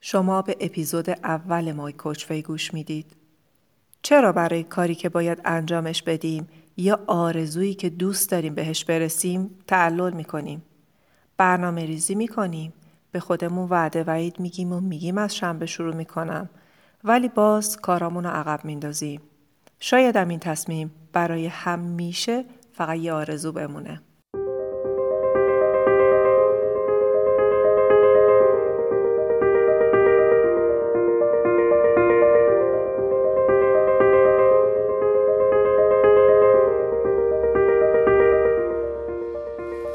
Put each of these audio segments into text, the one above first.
شما به اپیزود اول مای کوچوی گوش می‌دید. چرا برای کاری که باید انجامش بدیم یا آرزویی که دوست داریم بهش برسیم تعلل می‌کنیم. برنامه ریزی می‌کنیم. به خودمون وعده وعید میگیم و میگیم از شنبه شروع می‌کنم. ولی باز کارامون رو عقب میندازیم. شاید هم این تصمیم برای همیشه فقط یه آرزو بمونه.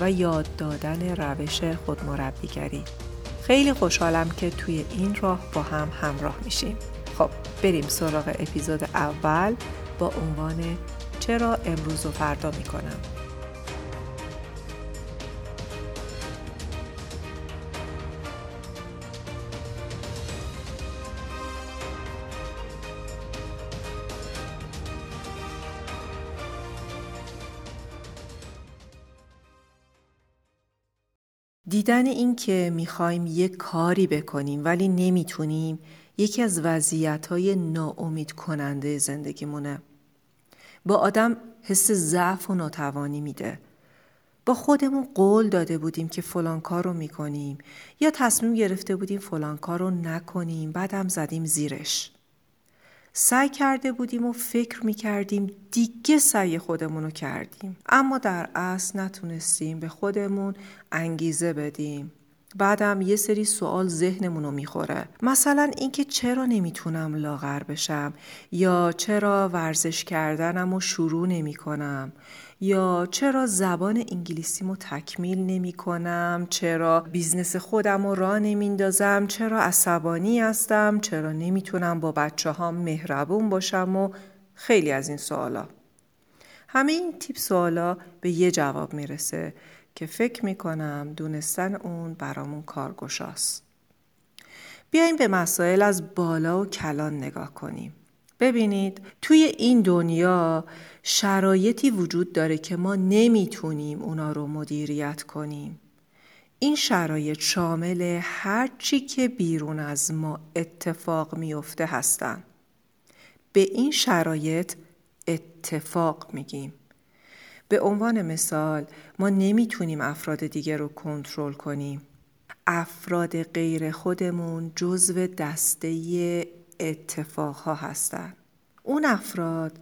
و یاد دادن روش خودمربیگری. خیلی خوشحالم که توی این راه با هم همراه میشیم. خب بریم سراغ اپیزود اول با عنوان چرا امروز و فردا می‌کنم. دیدن این که می‌خوایم یه کاری بکنیم ولی نمی‌تونیم یکی از وضعیت های ناامید کننده زندگیمونه. با آدم حس ضعف و ناتوانی میده. با خودمون قول داده بودیم که فلان کار رو می‌کنیم یا تصمیم گرفته بودیم فلان کار رو نکنیم بعدم زدیم زیرش. سعی کرده بودیم و فکر می کردیم دیگه سعی خودمون رو کردیم. اما در اصل نتونستیم به خودمون انگیزه بدیم. بعدم یه سری سوال ذهنمون رو می‌خوره. مثلا اینکه چرا نمی‌تونم لاغر بشم؟ یا چرا ورزش کردنم رو شروع نمی کنم یا چرا زبان انگلیسیمو تکمیل نمی کنم چرا business خودم رو را نمیندازم چرا عصبانی هستم؟ چرا نمی‌تونم با بچه ها مهربون باشم؟ و خیلی از این سوالا. همه این تیپ سوالا به یه جواب می‌رسه. که فکر می‌کنم دونستن اون برامون کارگشاست. بیایم به مسائل از بالا و کلان نگاه کنیم. ببینید توی این دنیا شرایطی وجود داره که ما نمی‌تونیم اونا رو مدیریت کنیم. این شرایط شامل هر چی که بیرون از ما اتفاق میفته هستن. به این شرایط اتفاق میگیم. به عنوان مثال ما نمی‌تونیم افراد دیگه رو کنترل کنیم. افراد غیر خودمون جزو دسته اتفاقها هستن. اون افراد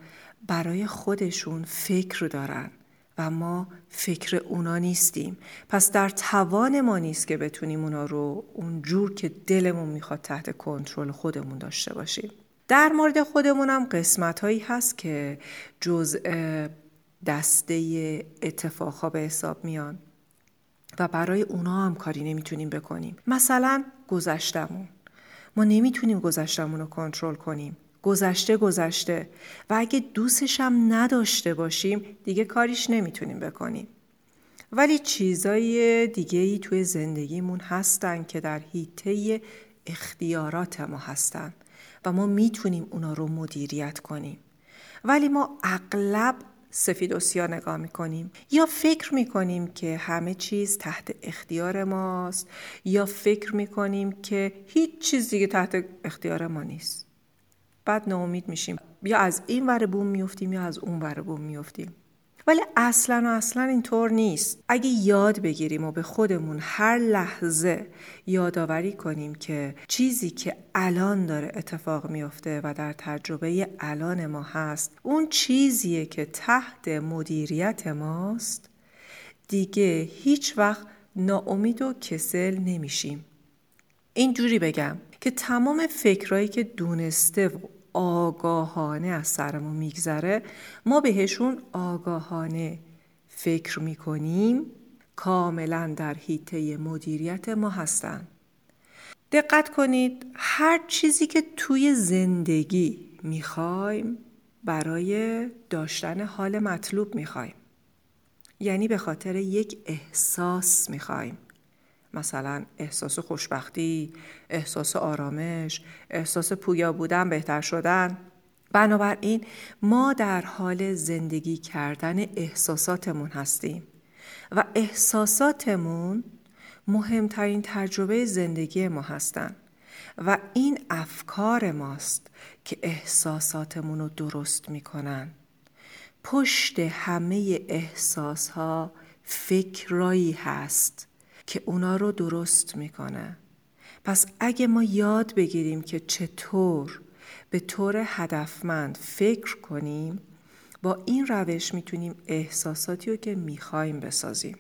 برای خودشون فکر دارن و ما فکر اونا نیستیم. پس در توان ما نیست که بتونیم اونا رو اونجور که دلمون می‌خواد تحت کنترل خودمون داشته باشیم. در مورد خودمون هم قسمت هایی هست که جزء دسته اتفاقها به حساب میان. و برای اونا هم کاری نمی‌تونیم بکنیم. مثلا گذشتمون ما نمی‌تونیم گذشتمون رو کنترل کنیم. گذشته گذشته. و اگه دوستش هم نداشته باشیم دیگه کاریش نمی‌تونیم بکنیم. ولی چیزای دیگه ای توی زندگیمون هستن که در حیطه اختیارات ما هستن. و ما می‌تونیم اونا رو مدیریت کنیم. ولی ما اغلب سفید و سیاه نگاه می‌کنیم یا فکر می‌کنیم که همه چیز تحت اختیار ماست یا فکر می‌کنیم که هیچ چیز دیگه تحت اختیار ما نیست. بعد ناامید میشیم. یا از این ور بوم میفتیم یا از اون ور بوم میفتیم ولی اصلا و اصلا اینطور نیست. اگه یاد بگیریم و به خودمون هر لحظه یادآوری کنیم که چیزی که الان داره اتفاق میافته و در تجربه الان ما هست اون چیزیه که تحت مدیریت ماست. دیگه هیچ وقت ناامید و کسل نمیشیم. اینجوری بگم که تمام فکرهایی که دونسته و آگاهانه از سرمون میگذره. ما بهشون آگاهانه فکر می‌کنیم. کاملا در حیطه مدیریت ما هستن. دقت کنید هر چیزی که توی زندگی می‌خوایم برای داشتن حال مطلوب می‌خوایم. یعنی به خاطر یک احساس می‌خوایم. مثلا احساس خوشبختی، احساس آرامش، احساس پویا بودن، بهتر شدن. بنابراین ما در حال زندگی کردن احساساتمون هستیم و احساساتمون مهمترین تجربه زندگی ما هستند و این افکار ماست که احساساتمون رو درست می‌کنن پشت همه احساس ها فکرایی هست که اونا رو درست می‌کنه. پس اگه ما یاد بگیریم که چطور به طور هدفمند فکر کنیم با این روش می‌تونیم احساساتی رو که می‌خوایم بسازیم.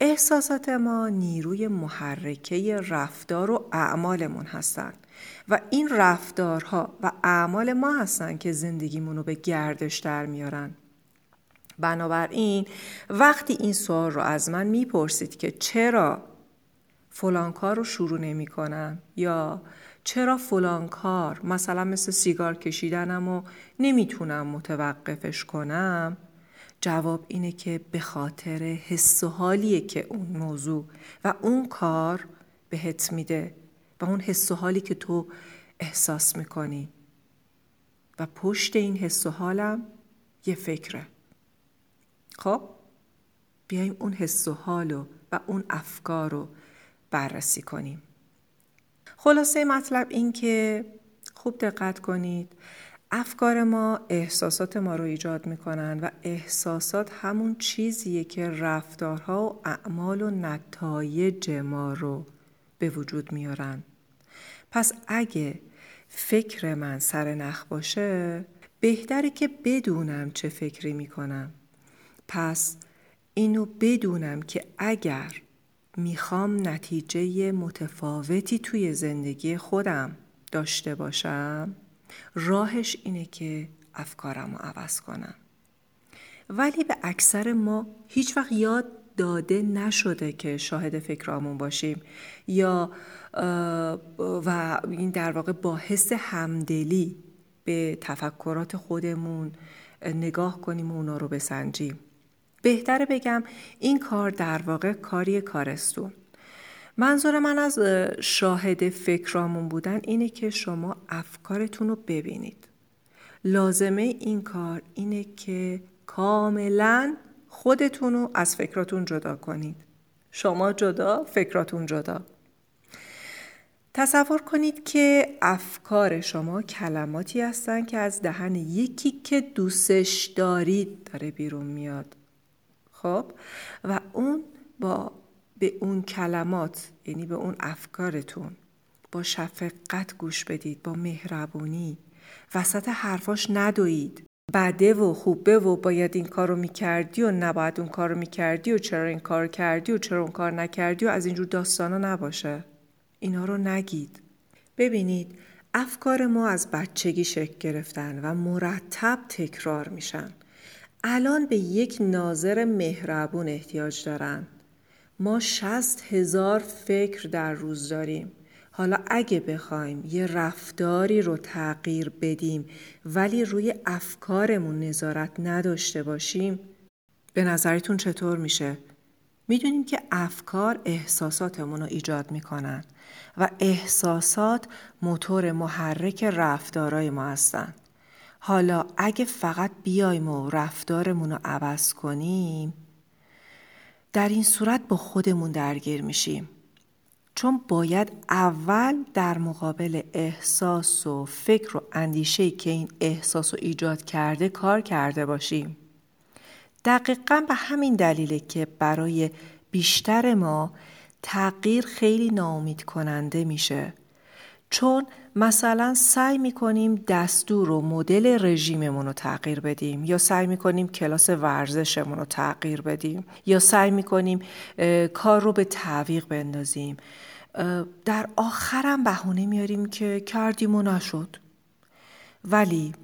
احساسات ما نیروی محرکه رفتار و اعمالمون هستند و این رفتارها و اعمال ما هستند که زندگیمون رو به گردش در میارن. بنابراین وقتی این سوال رو از من می‌پرسید که چرا فلان کار رو شروع نمی کنم یا چرا فلان کار مثلا مثل سیگار کشیدنم و نمی‌تونم متوقفش کنم جواب اینه که به خاطر حس و حالیه که اون موضوع و اون کار بهت میده. و اون حس و حالی که تو احساس می‌کنی. و پشت این حس و حالم یه فکره. خب؟ بیایم اون حس و حالو و اون افکار رو بررسی کنیم. خلاصه مطلب این که خوب دقت کنید. افکار ما احساسات ما رو ایجاد می‌کنن و احساسات همون چیزیه که رفتارها و اعمال و نتایج ما رو به وجود میارن. پس اگه فکر من سر نخ باشه بهتره که بدونم چه فکری می‌کنم. پس اینو بدونم که اگر می‌خوام نتیجه متفاوتی توی زندگی خودم داشته باشم راهش اینه که افکارم رو عوض کنم. ولی به اکثر ما هیچ وقت یاد داده نشده که شاهد فکرامون باشیم. یا و این در واقع با حس همدلی به تفکرات خودمون نگاه کنیم و اونا رو بسنجیم. بهتره بگم این کار در واقع کاری کارستون. منظور من از شاهد فکرامون بودن اینه که شما افکارتون رو ببینید. لازمه این کار اینه که کاملا خودتون رو از فکراتون جدا کنید. شما جدا فکراتون جدا. تصور کنید که افکار شما کلماتی هستن که از دهن یکی که دوستش دارید داره بیرون میاد. خب؟ و اون با به اون کلمات یعنی به اون افکارتون با شفقت گوش بدید با مهربونی. وسط حرفاش ندوید. بده و خوبه و باید این کارو می‌کردی و نباید اون کارو می‌کردی و چرا این کار کردی و چرا اون کار نکردی و از اینجور داستانا نباشه. اینا رو نگید. ببینید افکار ما از بچگی شکل گرفتن و مرتب تکرار میشن. الان به یک ناظر مهربون احتیاج دارن. ما شست هزار فکر در روز داریم. حالا اگه بخوایم یه رفتاری رو تغییر بدیم ولی روی افکارمون نظارت نداشته باشیم به نظرتون چطور میشه؟ می‌دونیم که افکار احساساتمون رو ایجاد می‌کنن و احساسات موتور محرک رفتارای ما هستن. حالا اگه فقط بیایم و رفتارمون رو عوض کنیم در این صورت با خودمون درگیر میشیم چون باید اول در مقابل احساس و فکر و اندیشه که این احساس رو ایجاد کرده کار کرده باشیم. دقیقا به همین دلیله که برای بیشتر ما تغییر خیلی ناامید کننده میشه. چون مثلا سعی می‌کنیم دستور و مدل رژیممون رو تغییر بدیم یا سعی می‌کنیم کلاس ورزشمون رو تغییر بدیم یا سعی می‌کنیم کار رو به تعویق بندازیم. در آخرم بهونه میاریم که کردیم و نشد ولی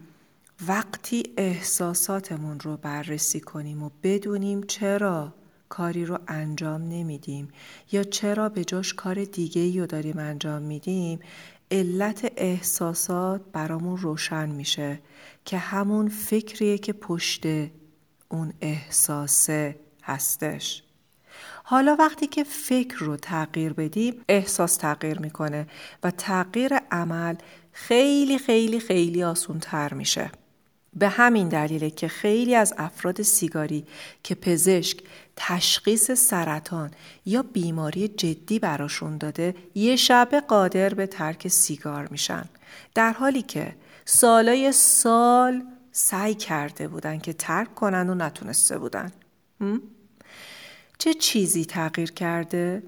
وقتی احساساتمون رو بررسی کنیم و بدونیم چرا کاری رو انجام نمیدیم یا چرا به جاش کار دیگه ای رو داریم انجام میدیم علت احساسات برامون روشن میشه که همون فکریه که پشت اون احساسه هستش. حالا وقتی که فکر رو تغییر بدیم احساس تغییر می‌کنه و تغییر عمل خیلی خیلی خیلی آسون تر میشه. به همین دلیله که خیلی از افراد سیگاری که پزشک تشخیص سرطان یا بیماری جدی براشون داده یه شبه قادر به ترک سیگار میشن. در حالی که سالای سال سعی کرده بودن که ترک کنن و نتونسته بودن. چه چیزی تغییر کرده؟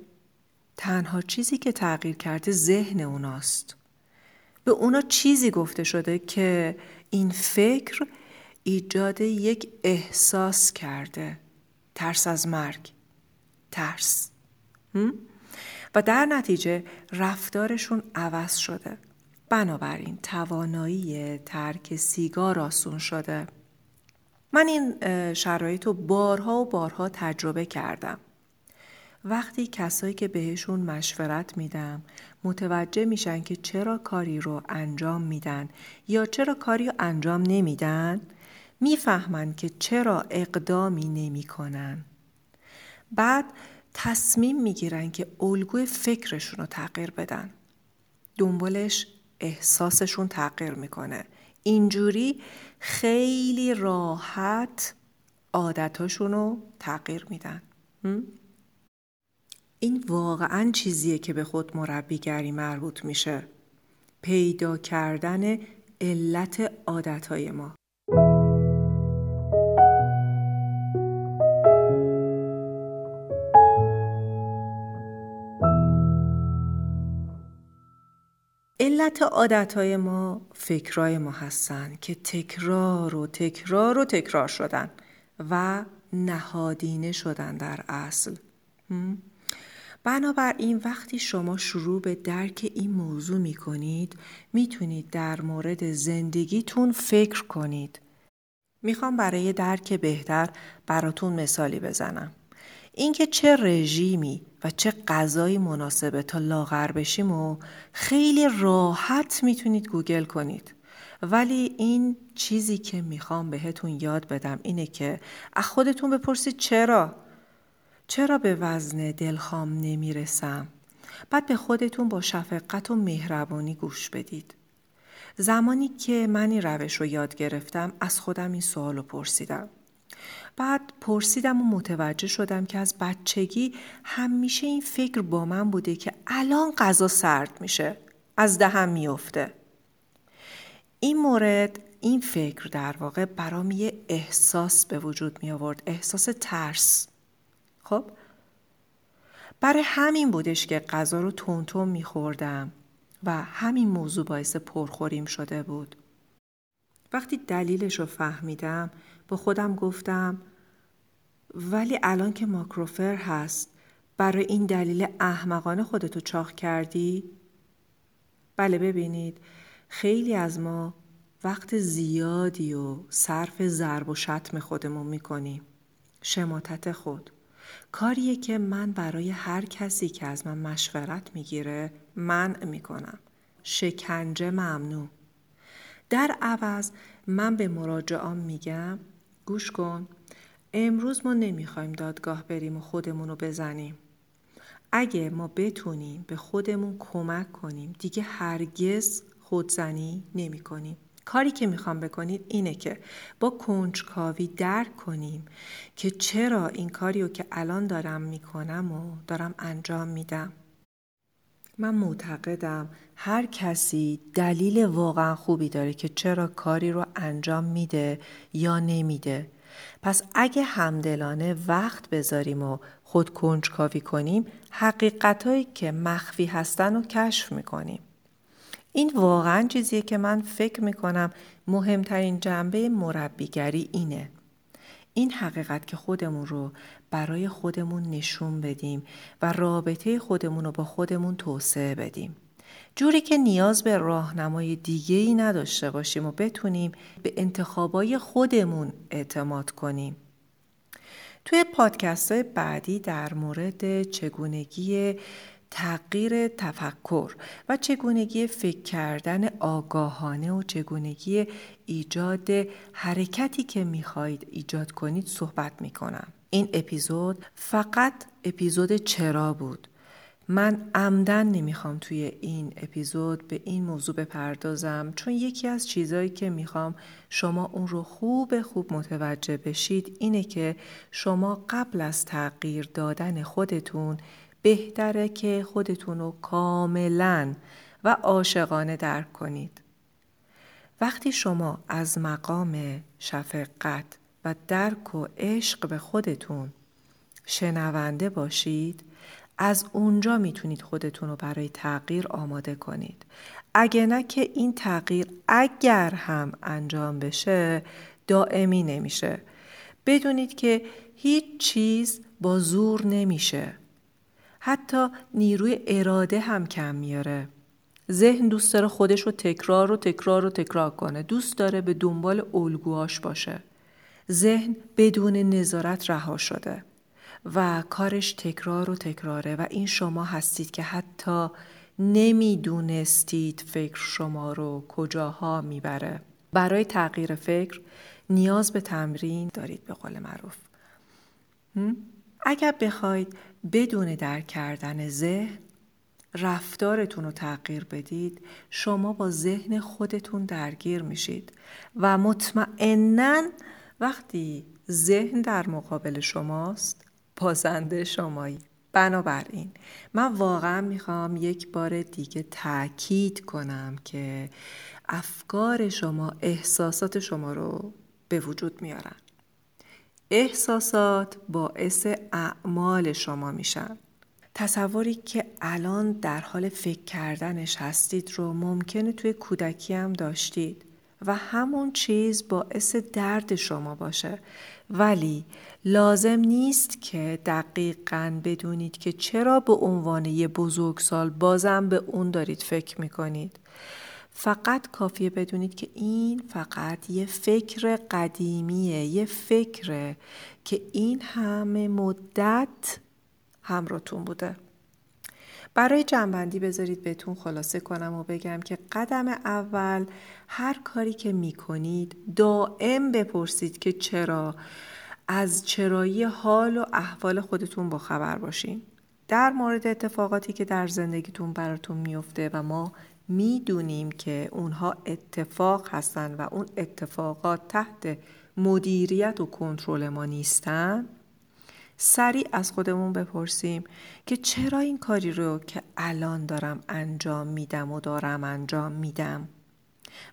تنها چیزی که تغییر کرده ذهن اوناست. به اونا چیزی گفته شده که این فکر ایجاد یک احساس کرده. ترس از مرگ. ترس. و در نتیجه رفتارشون عوض شده. بنابراین توانایی ترک سیگار آسون شده. من این شرایط رو بارها و بارها تجربه کردم. وقتی کسایی که بهشون مشورت میدم متوجه میشن که چرا کاری رو انجام میدن یا چرا کاری رو انجام نمیدن می‌فهمن که چرا اقدامی نمی‌کنن. بعد تصمیم می‌گیرن که الگوی فکرشون رو تغییر بدن. دنبالش احساسشون تغییر می‌کنه. اینجوری خیلی راحت عادتاشون رو تغییر میدن. این واقعا چیزیه که به خود مربیگری مربوط میشه. پیدا کردن علت عادتهای ما. علت عادتهای ما فکرای ما هستن که تکرار و تکرار و تکرار شدن و نهادینه شدن در اصل بنابراین وقتی شما شروع به درک این موضوع می کنید می‌تونید در مورد زندگیتون فکر کنید. می‌خوام برای درک بهتر براتون مثالی بزنم. اینکه چه رژیمی و چه غذایی مناسبه تا لاغر بشیم و خیلی راحت می‌تونید گوگل کنید. ولی این چیزی که می‌خوام بهتون یاد بدم اینه که از خودتون بپرسید چرا؟ چرا به وزن دلخوام نمی‌رسم؟ بعد به خودتون با شفقت و مهربانی گوش بدید. زمانی که من این روش رو یاد گرفتم از خودم این سوال رو پرسیدم. بعد پرسیدم و متوجه شدم که از بچگی همیشه این فکر با من بوده که الان غذا سرد میشه. از دهم میفته. این مورد این فکر در واقع برام یه احساس به وجود می آورد. احساس ترس. خب برای همین بودش که غذا رو تون می خوردم و همین موضوع باعث پرخوریم شده بود. وقتی دلیلش رو فهمیدم با خودم گفتم ولی الان که ماکروفر هست برای این دلیل احمقانه خودتو چاخ کردی؟ بله ببینید خیلی از ما وقت زیادی و صرف ضرب و شتم خودمون می‌کنیم. شماتت خود. کاریه که من برای هر کسی که از من مشورت می‌گیره منع می‌کنم. شکنجه ممنوع. در عوض من به مراجعان میگم گوش کن امروز ما نمی‌خوایم دادگاه بریم و خودمون رو بزنیم. اگه ما بتونیم به خودمون کمک کنیم دیگه هرگز خودزنی نمی کنیم. کاری که می‌خوام بکنید اینه که با کنجکاوی درک کنیم که چرا این کاری رو که الان دارم می‌کنم و دارم انجام میدم. من معتقدم هر کسی دلیل واقعا خوبی داره که چرا کاری رو انجام میده یا نمیده. پس اگه همدلانه وقت بذاریم و خود کنجکاوی کنیم حقیقتهایی که مخفی هستن رو کشف می‌کنیم. این واقعا چیزیه که من فکر می‌کنم مهمترین جنبه مربیگری اینه. این حقیقت که خودمون رو برای خودمون نشون بدیم و رابطه خودمون رو با خودمون توسعه بدیم. جوری که نیاز به راهنمای دیگه ای نداشته باشیم و بتونیم به انتخابای خودمون اعتماد کنیم. توی پادکست های بعدی در مورد چگونگی تغییر تفکر و چگونگی فکر کردن آگاهانه و چگونگی ایجاد حرکتی که می‌خواهید ایجاد کنید صحبت می‌کنم. این اپیزود فقط اپیزود چرا بود من عمدن نمی‌خوام توی این اپیزود به این موضوع بپردازم چون یکی از چیزهایی که می‌خوام شما اون رو خوب خوب متوجه بشید اینه که شما قبل از تغییر دادن خودتون بهتره که خودتون رو کاملا و عاشقانه درک کنید. وقتی شما از مقام شفقت و درک و عشق به خودتون شنونده باشید از اونجا می‌تونید خودتون رو برای تغییر آماده کنید. اگه نه که این تغییر اگر هم انجام بشه دائمی نمیشه. بدونید که هیچ چیز با زور نمیشه. حتی نیروی اراده هم کم میاره. ذهن دوست داره خودش رو تکرار و تکرار و تکرار کنه. دوست داره به دنبال الگوهاش باشه. ذهن بدون نظارت رها شده. و کارش تکرار و تکراره و این شما هستید که حتی نمی‌دونستید فکر شما رو کجاها می‌بره برای تغییر فکر نیاز به تمرین دارید به قول معروف اگر بخواید بدون درک کردن ذهن رفتارتون رو تغییر بدید شما با ذهن خودتون درگیر میشید و مطمئنا وقتی ذهن در مقابل شماست بازنده شمایی. بنابراین من واقعا می‌خوام یک بار دیگه تاکید کنم که افکار شما احساسات شما رو به وجود میارن. احساسات باعث اعمال شما میشن تصوری که الان در حال فکر کردنش هستید رو ممکنه توی کودکی هم داشتید و همون چیز باعث درد شما باشه ولی لازم نیست که دقیقا بدونید که چرا به عنوان یه بزرگسال بازم به اون دارید فکر می‌کنید. فقط کافیه بدونید که این فقط یه فکر قدیمیه یه فکره که این همه مدت همراهتون بوده. برای جنبندی بذارید بهتون خلاصه کنم و بگم که قدم اول هر کاری که می‌کنید دائم بپرسید که چرا؟ از چرایی حال و احوال خودتون با خبر باشین. در مورد اتفاقاتی که در زندگیتون براتون میفته و ما می‌دونیم که اونها اتفاق هستن و اون اتفاقات تحت مدیریت و کنترل ما نیستن. سریع از خودمون بپرسیم که چرا این کاری رو که الان دارم انجام میدم و دارم انجام میدم؟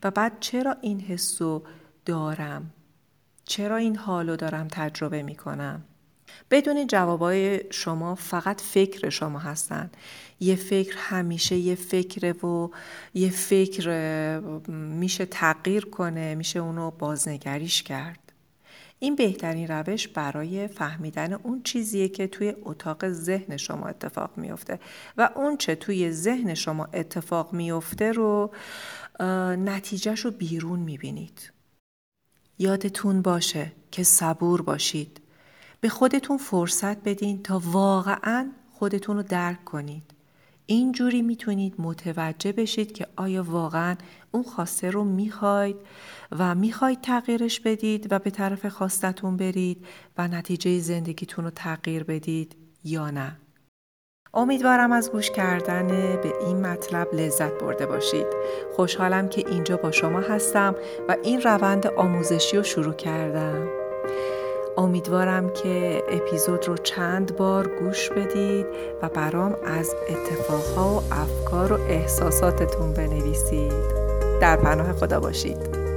و بعد چرا این حس رو دارم؟ چرا این حال رو دارم تجربه می‌کنم؟ بدون جوابای شما فقط فکر شما هستن. یه فکر همیشه یه فکر و یه فکر میشه تغییر کنه میشه اونو بازنگریش کرد. این بهترین روش برای فهمیدن اون چیزیه که توی اتاق ذهن شما اتفاق میفته و اون چه توی ذهن شما اتفاق میفته رو نتیجهش رو بیرون می‌بینید. یادتون باشه که صبور باشید. به خودتون فرصت بدین تا واقعا خودتون رو درک کنید اینجوری می‌تونید متوجه بشید که آیا واقعا اون خواسته رو می‌خواید و می‌خواید تغییرش بدید و به طرف خواستتون برید و نتیجه زندگیتون رو تغییر بدید یا نه. امیدوارم از گوش کردن به این مطلب لذت برده باشید. خوشحالم که اینجا با شما هستم و این روند آموزشی رو شروع کردم. امیدوارم که اپیزود رو چند بار گوش بدید و برام از اتفاقها و افکار و احساساتتون بنویسید. در پناه خدا باشید.